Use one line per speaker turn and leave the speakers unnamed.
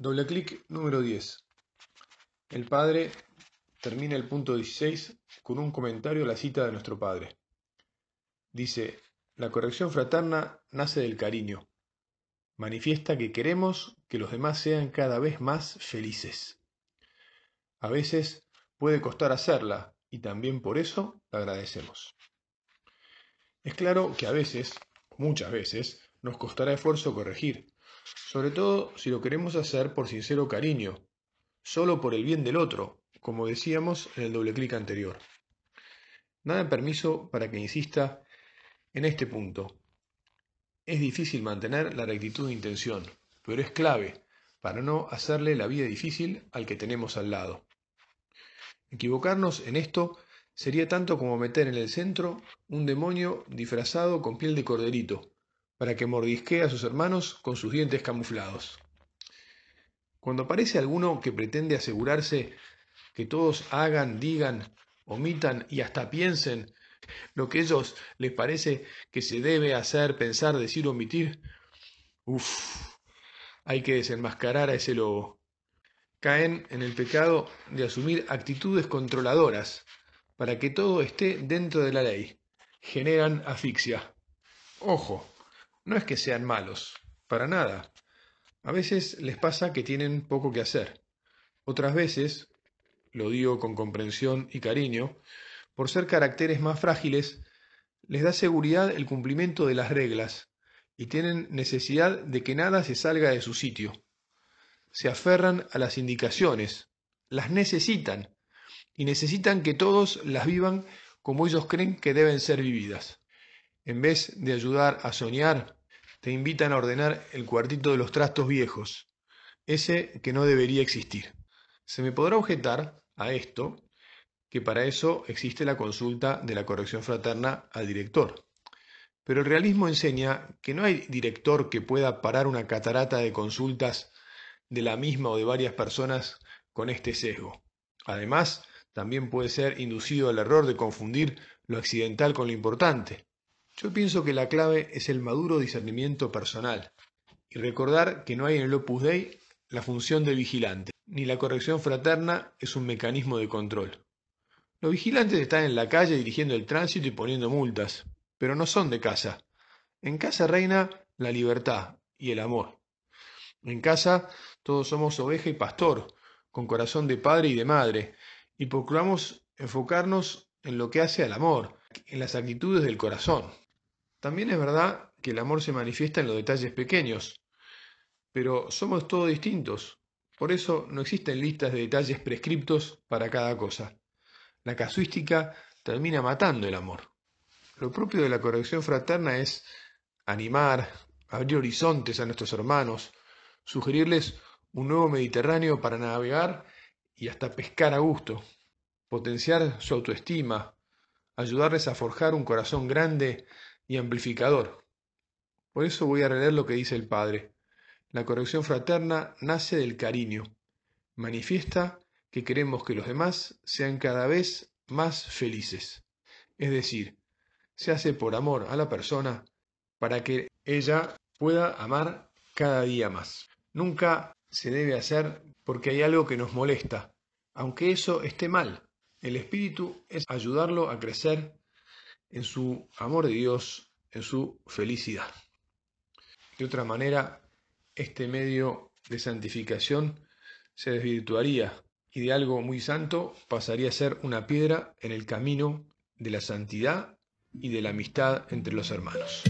Doble clic número 10. El padre termina el punto 16 con un comentario a la cita de nuestro padre. Dice, la corrección fraterna nace del cariño. Manifiesta que queremos que los demás sean cada vez más felices. A veces puede costar hacerla y también por eso la agradecemos. Es claro que a veces, muchas veces, nos costará esfuerzo corregir, sobre todo si lo queremos hacer por sincero cariño, solo por el bien del otro, como decíamos en el doble clic anterior. Nada permiso para que insista en este punto. Es difícil mantener la rectitud de intención, pero es clave para no hacerle la vida difícil al que tenemos al lado. Equivocarnos en esto sería tanto como meter en el centro un demonio disfrazado con piel de corderito, para que mordisquee a sus hermanos con sus dientes camuflados. Cuando aparece alguno que pretende asegurarse que todos hagan, digan, omitan y hasta piensen lo que ellos les parece que se debe hacer, pensar, decir, omitir, uff, hay que desenmascarar a ese lobo. Caen en el pecado de asumir actitudes controladoras para que todo esté dentro de la ley. Generan asfixia. Ojo, no es que sean malos, para nada. A veces les pasa que tienen poco que hacer. Otras veces, lo digo con comprensión y cariño, por ser caracteres más frágiles, les da seguridad el cumplimiento de las reglas y tienen necesidad de que nada se salga de su sitio. Se aferran a las indicaciones, las necesitan y necesitan que todos las vivan como ellos creen que deben ser vividas. En vez de ayudar a soñar, te invitan a ordenar el cuartito de los trastos viejos, ese que no debería existir. Se me podrá objetar a esto que para eso existe la consulta de la corrección fraterna al director. Pero el realismo enseña que no hay director que pueda parar una catarata de consultas de la misma o de varias personas con este sesgo. Además, también puede ser inducido al error de confundir lo accidental con lo importante, yo pienso que la clave es el maduro discernimiento personal y recordar que no hay en el Opus Dei la función de vigilante, ni la corrección fraterna es un mecanismo de control. Los vigilantes están en la calle dirigiendo el tránsito y poniendo multas, pero no son de casa. En casa reina la libertad y el amor. En casa todos somos oveja y pastor, con corazón de padre y de madre, y procuramos enfocarnos en lo que hace al amor, en las actitudes del corazón. También es verdad que el amor se manifiesta en los detalles pequeños, pero somos todos distintos. Por eso no existen listas de detalles prescriptos para cada cosa. La casuística termina matando el amor. Lo propio de la corrección fraterna es animar, abrir horizontes a nuestros hermanos, sugerirles un nuevo Mediterráneo para navegar y hasta pescar a gusto, potenciar su autoestima, ayudarles a forjar un corazón grande y amplificador. Por eso voy a releer lo que dice el Padre. La corrección fraterna nace del cariño. Manifiesta que queremos que los demás sean cada vez más felices. Es decir, se hace por amor a la persona para que ella pueda amar cada día más. Nunca se debe hacer porque hay algo que nos molesta, aunque eso esté mal. El espíritu es ayudarlo a crecer en su amor de Dios, en su felicidad. De otra manera, este medio de santificación se desvirtuaría y de algo muy santo pasaría a ser una piedra en el camino de la santidad y de la amistad entre los hermanos.